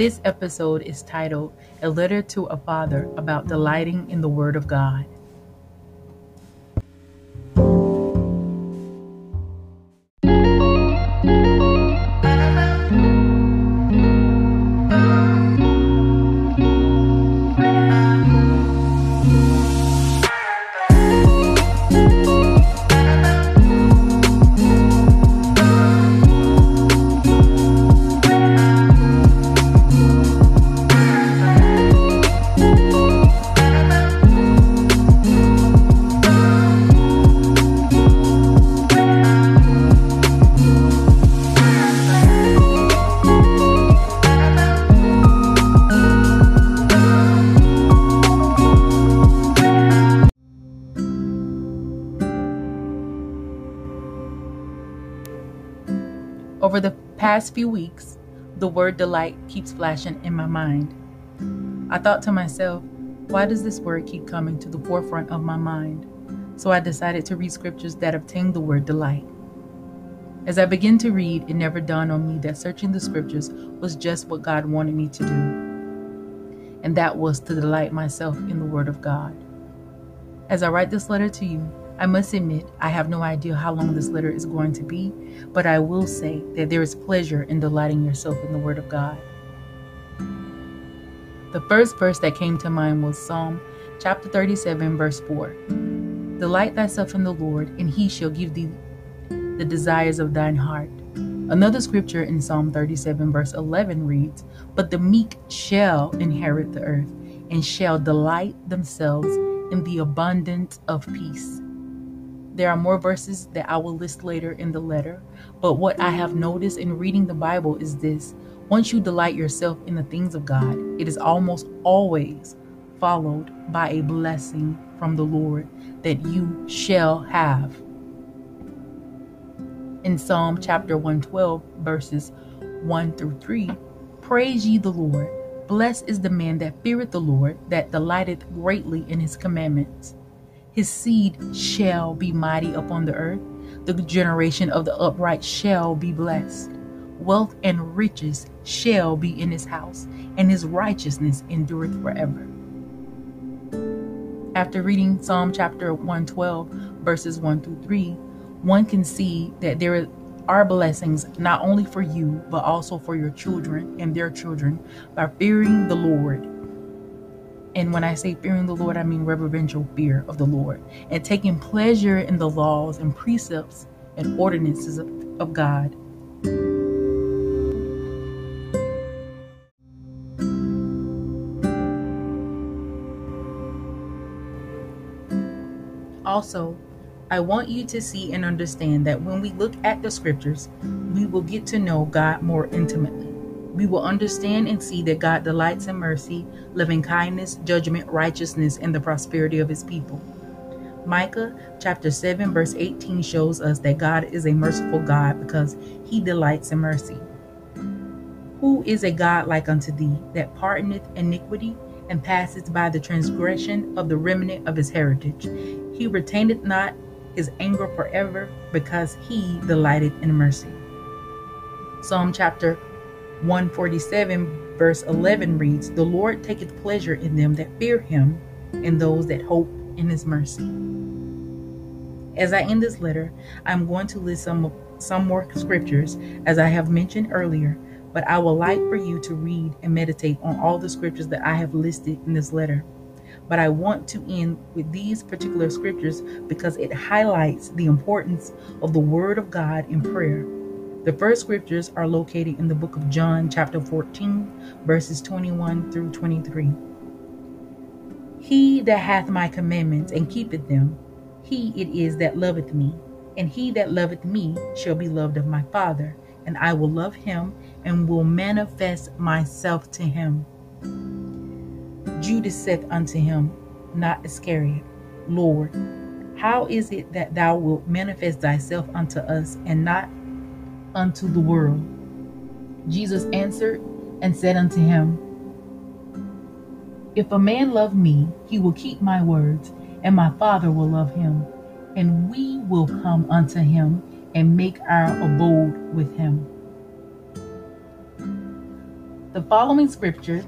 This episode is titled A Letter to a Father About Delighting in the Word of God. Over the past few weeks, the word delight keeps flashing in my mind. I thought to myself, why does this word keep coming to the forefront of my mind? So I decided to read scriptures that obtain the word delight. As I began to read, it never dawned on me that searching the scriptures was just what God wanted me to do, and that was to delight myself in the Word of God. As I write this letter to you, I must admit, I have no idea how long this letter is going to be, but I will say that there is pleasure in delighting yourself in the Word of God. The first verse that came to mind was Psalm chapter 37, verse 4. Delight thyself in the Lord, and he shall give thee the desires of thine heart. Another scripture in Psalm 37, verse 11 reads, But the meek shall inherit the earth, and shall delight themselves in the abundance of peace. There are more verses that I will list later in the letter, but what I have noticed in reading the Bible is this once you delight yourself in the things of God, it is almost always followed by a blessing from the Lord that you shall have. In Psalm chapter 112, verses 1 through 3, praise ye the Lord. Blessed is the man that feareth the Lord, that delighteth greatly in his commandments. His seed shall be mighty upon the earth. The generation of the upright shall be blessed. Wealth and riches shall be in his house, and his righteousness endureth forever. After reading Psalm chapter 112, verses 1 through 3, one can see that there are blessings not only for you, but also for your children and their children by fearing the Lord and when I say fearing the Lord, I mean reverential fear of the Lord and taking pleasure in the laws and precepts and ordinances of, of God. Also, I want you to see and understand that when we look at the scriptures, we will get to know God more intimately we will understand and see that God delights in mercy, loving kindness, judgment, righteousness, and the prosperity of his people. Micah chapter 7 verse 18 shows us that God is a merciful God because he delights in mercy. Who is a God like unto thee that pardoneth iniquity and passeth by the transgression of the remnant of his heritage? He retaineth not his anger forever because he delighteth in mercy. Psalm chapter 147 verse 11 reads, The Lord taketh pleasure in them that fear him, and those that hope in his mercy. As I end this letter, I'm going to list some some more scriptures as I have mentioned earlier, but I would like for you to read and meditate on all the scriptures that I have listed in this letter. But I want to end with these particular scriptures because it highlights the importance of the word of God in prayer the first scriptures are located in the book of John, chapter 14, verses 21 through 23. He that hath my commandments and keepeth them, he it is that loveth me, and he that loveth me shall be loved of my Father, and I will love him and will manifest myself to him. Judas saith unto him, not Iscariot, Lord, how is it that thou wilt manifest thyself unto us and not unto the world. Jesus answered and said unto him, If a man love me, he will keep my words, and my Father will love him, and we will come unto him and make our abode with him. The following scripture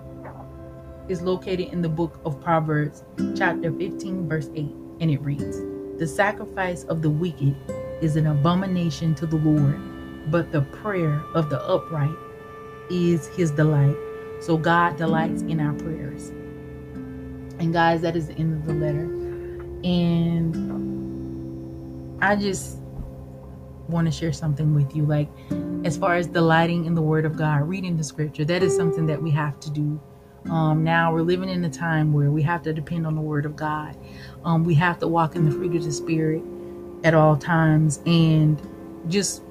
is located in the book of Proverbs, chapter 15, verse 8, and it reads The sacrifice of the wicked is an abomination to the Lord, but the prayer of the upright is his delight. So God delights in our prayers. And guys, that is the end of the letter. And I just want to share something with you. Like, as far as delighting in the Word of God, reading the Scripture, that is something that we have to do. Um, now we're living in a time where we have to depend on the Word of God. Um, we have to walk in the fruit of the Spirit at all times, and just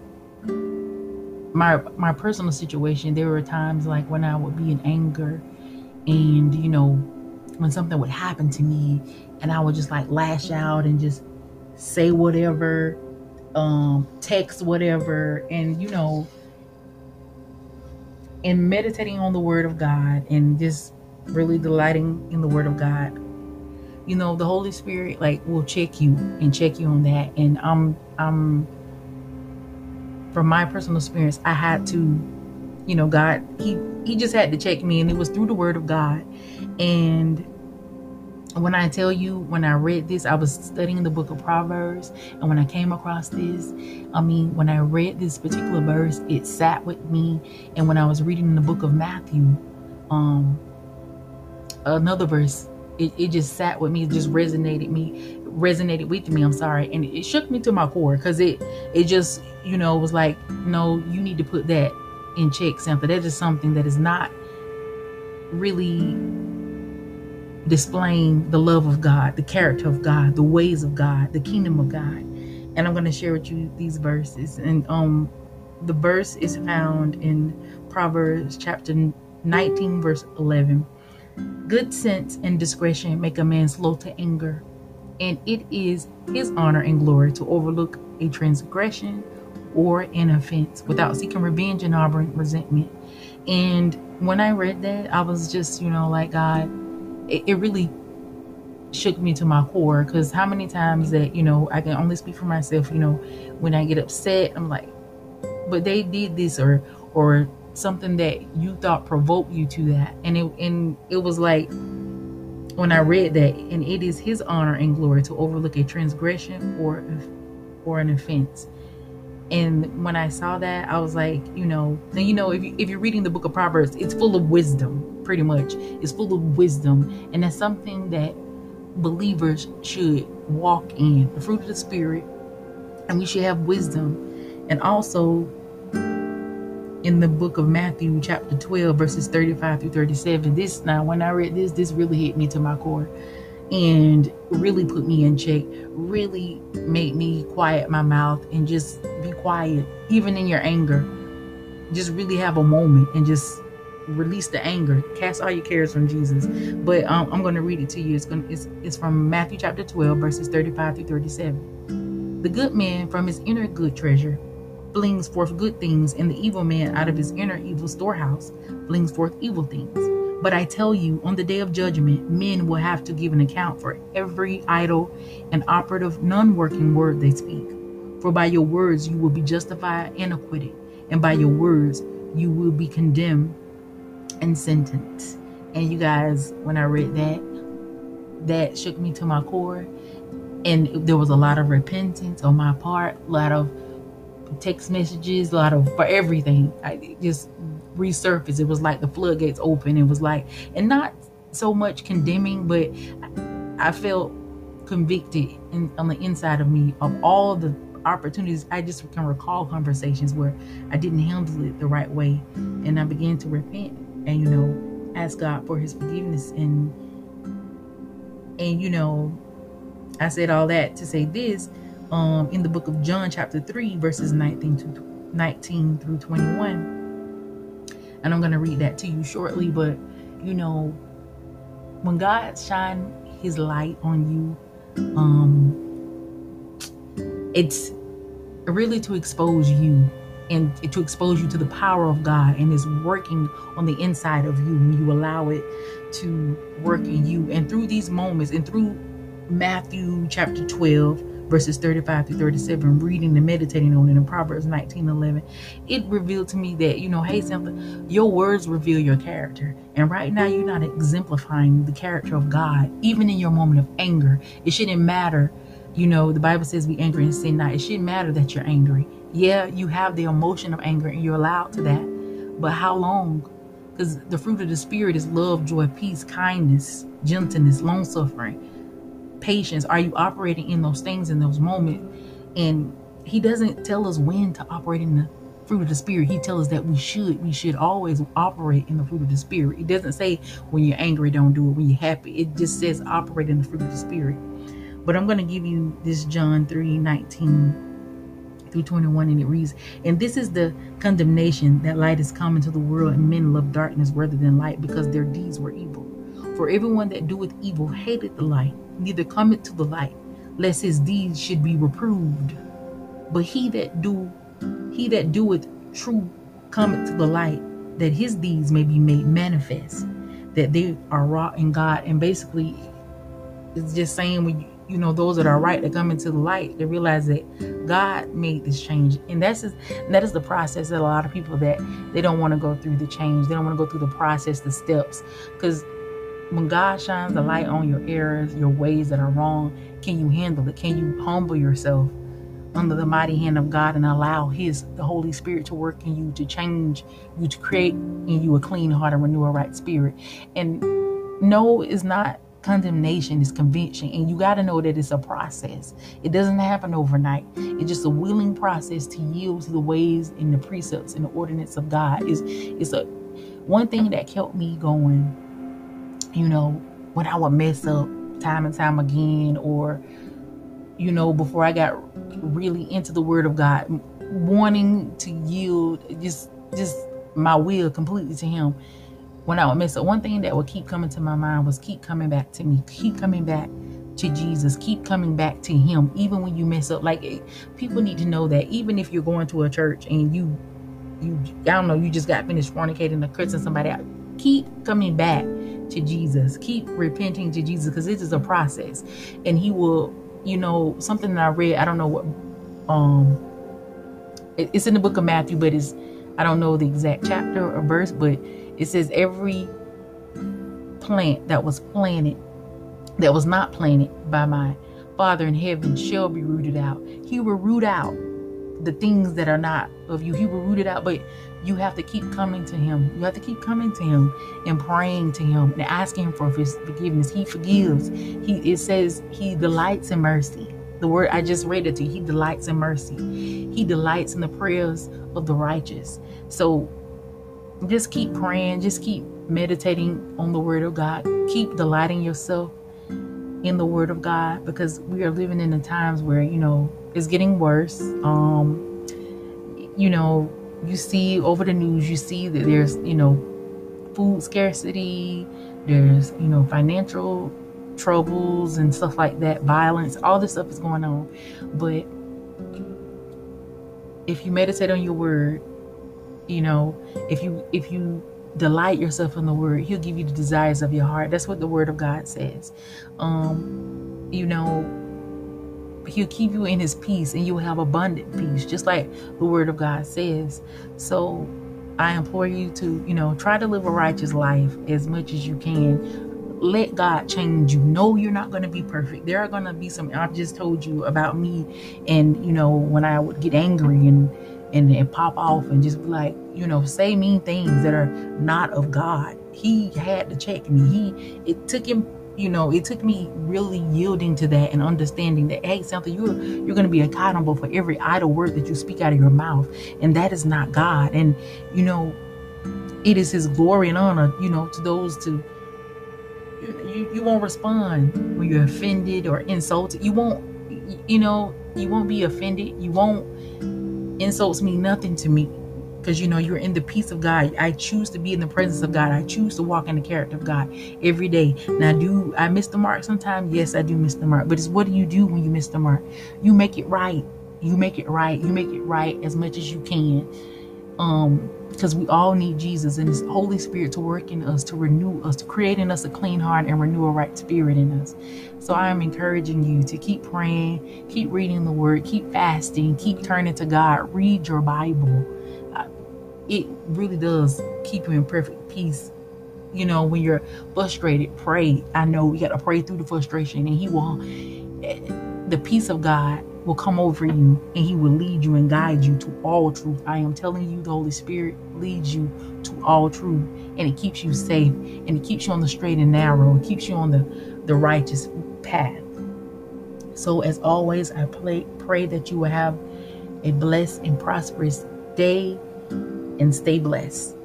my my personal situation. There were times like when I would be in anger, and you know, when something would happen to me, and I would just like lash out and just say whatever um, text, whatever, and you know, and meditating on the Word of God and just really delighting in the Word of God. You know, the Holy Spirit like will check you and check you on that. And I'm, I'm, from my personal experience, I had to, you know, God, he he just had to check me, and it was through the Word of God, and when I tell you, when I read this, I was studying the book of Proverbs, and when I came across this, I mean, when I read this particular verse, it sat with me. And when I was reading the book of Matthew, um, another verse, it, it just sat with me, it just resonated me, resonated with me. I'm sorry, and it shook me to my core because it, it just, you know, was like, no, you need to put that in check, Samantha. That is something that is not really displaying the love of God, the character of God, the ways of God, the kingdom of God. And I'm going to share with you these verses. And um the verse is found in Proverbs chapter 19 verse 11. Good sense and discretion make a man slow to anger, and it is his honor and glory to overlook a transgression or an offense without seeking revenge and harboring resentment. And when I read that, I was just, you know, like God, it, it really shook me to my core because how many times that you know i can only speak for myself you know when i get upset i'm like but they did this or or something that you thought provoked you to that. And it and it was like when i read that and it is his honor and glory to overlook a transgression or or an offense. And when i saw that i was like you know and you know if, you, if you're reading the book of proverbs it's full of wisdom pretty much. It's full of wisdom. And that's something that believers should walk in the fruit of the spirit. And we should have wisdom. And also in the book of matthew chapter 12 verses 35 through 37 this now when i read this this really hit me to my core and really put me in check really made me quiet my mouth and just be quiet even in your anger. Just really have a moment and just release the anger. Cast all your cares from jesus. But um, i'm going to read it to you. It's going it's, it's from matthew chapter 12 verses 35 through 37 the good man from his inner good treasure flings forth good things and the evil man out of his inner evil storehouse flings forth evil things but i tell you on the day of judgment men will have to give an account for every idle and operative non-working word they speak for by your words you will be justified and acquitted and by your words you will be condemned and sentenced. And you guys, when I read that, that shook me to my core. And there was a lot of repentance on my part, a lot of text messages, a lot of for everything. I just resurfaced. It was like the floodgates open. It was like, and not so much condemning, but I felt convicted in, on the inside of me of all the opportunities. I just can recall conversations where I didn't handle it the right way, and I began to repent and you know ask God for his forgiveness and and you know I said all that to say this um in the book of John chapter 3 verses 19 to 19 through 21 and I'm going to read that to you shortly but you know when God shine his light on you um it's really to expose you and to expose you to the power of God and is working on the inside of you when you allow it to work in you. And through these moments and through Matthew chapter 12, verses 35 through 37, reading and meditating on it in Proverbs 19 11, it revealed to me that, you know, hey, something, your words reveal your character. And right now, you're not exemplifying the character of God, even in your moment of anger. It shouldn't matter. You know, the Bible says be angry and sin not. It shouldn't matter that you're angry. Yeah, you have the emotion of anger and you're allowed to that. But how long? Because the fruit of the Spirit is love, joy, peace, kindness, gentleness, long suffering patience? Are you operating in those things in those moments? And he doesn't tell us when to operate in the fruit of the spirit. He tells us that we should. We should always operate in the fruit of the spirit. It doesn't say when you're angry, don't do it. When you're happy, it just says operate in the fruit of the spirit. But I'm going to give you this John 3 19 through 21, and it reads, And this is the condemnation that light is come into the world, and men love darkness rather than light because their deeds were evil. For everyone that doeth evil hated the light, neither cometh to the light, lest his deeds should be reproved. But he that do he that doeth true cometh to the light, that his deeds may be made manifest, that they are wrought in God. And basically, it's just saying when you, you know those that are right that come into the light, they realize that God made this change, and that's just, that is the process that a lot of people that they don't want to go through the change, they don't want to go through the process, the steps, because when God shines the light on your errors, your ways that are wrong, can you handle it? Can you humble yourself under the mighty hand of God and allow His, the Holy Spirit, to work in you, to change you, to create in you a clean heart and renew a right spirit? And no is not condemnation, it's conviction. And you got to know that it's a process. It doesn't happen overnight. It's just a willing process to yield to the ways and the precepts and the ordinance of God. Is it's a one thing that kept me going you know, when I would mess up time and time again, or, you know, before I got really into the Word of God, wanting to yield just, just my will completely to Him. When I would mess up, one thing that would keep coming to my mind was keep coming back to me, keep coming back to Jesus, keep coming back to Him, even when you mess up. Like people need to know that even if you're going to a church and you, you, I don't know, you just got finished fornicating or cursing somebody out, keep coming back to Jesus. Keep repenting to Jesus because this is a process. And he will, you know, something that I read, I don't know what um it's in the book of Matthew, but it's I don't know the exact chapter or verse, but it says every plant that was planted that was not planted by my Father in heaven shall be rooted out. He will root out the things that are not of you. He will root it out, but you have to keep coming to him. You have to keep coming to him and praying to him and asking him for his forgiveness. He forgives. He it says he delights in mercy. The word I just read it to you. He delights in mercy. He delights in the prayers of the righteous. So just keep praying, just keep meditating on the word of God. Keep delighting yourself in the word of God because we are living in the times where, you know, it's getting worse. Um you know, you see over the news, you see that there's, you know, food scarcity, there's, you know, financial troubles and stuff like that, violence, all this stuff is going on. But if you meditate on your word, you know, if you if you delight yourself in the word, he'll give you the desires of your heart. That's what the word of God says. Um, you know, he'll keep you in his peace and you'll have abundant peace just like the word of god says. So i implore you to you know try to live a righteous life as much as you can. Let god change you. Know you're not going to be perfect. There are going to be some i've just told you about me and you know when i would get angry and and, and pop off and just be like you know say mean things that are not of god. He had to check me. He it took him you know, it took me really yielding to that and understanding that, hey, something you're you're going to be accountable for every idle word that you speak out of your mouth, and that is not God. And you know, it is His glory and honor, you know, to those to you, you won't respond when you're offended or insulted. You won't, you know, you won't be offended. You won't. Insults mean nothing to me because you know you're in the peace of God. I choose to be in the presence of God. I choose to walk in the character of God every day. Now, do I miss the mark sometimes? Yes, I do miss the mark. But it's what do you do when you miss the mark? You make it right. You make it right. You make it right as much as you can. Um, because we all need Jesus and His Holy Spirit to work in us, to renew us, to create in us a clean heart and renew a right spirit in us. So I am encouraging you to keep praying, keep reading the Word, keep fasting, keep turning to God, read your Bible. It really does keep you in perfect peace. You know, when you're frustrated, pray. I know we got to pray through the frustration, and He will, eh, the peace of God will come over you and he will lead you and guide you to all truth. I am telling you, the Holy Spirit leads you to all truth and it keeps you safe and it keeps you on the straight and narrow. It keeps you on the, the righteous path. So, as always, I pray, pray that you will have a blessed and prosperous day and stay blessed.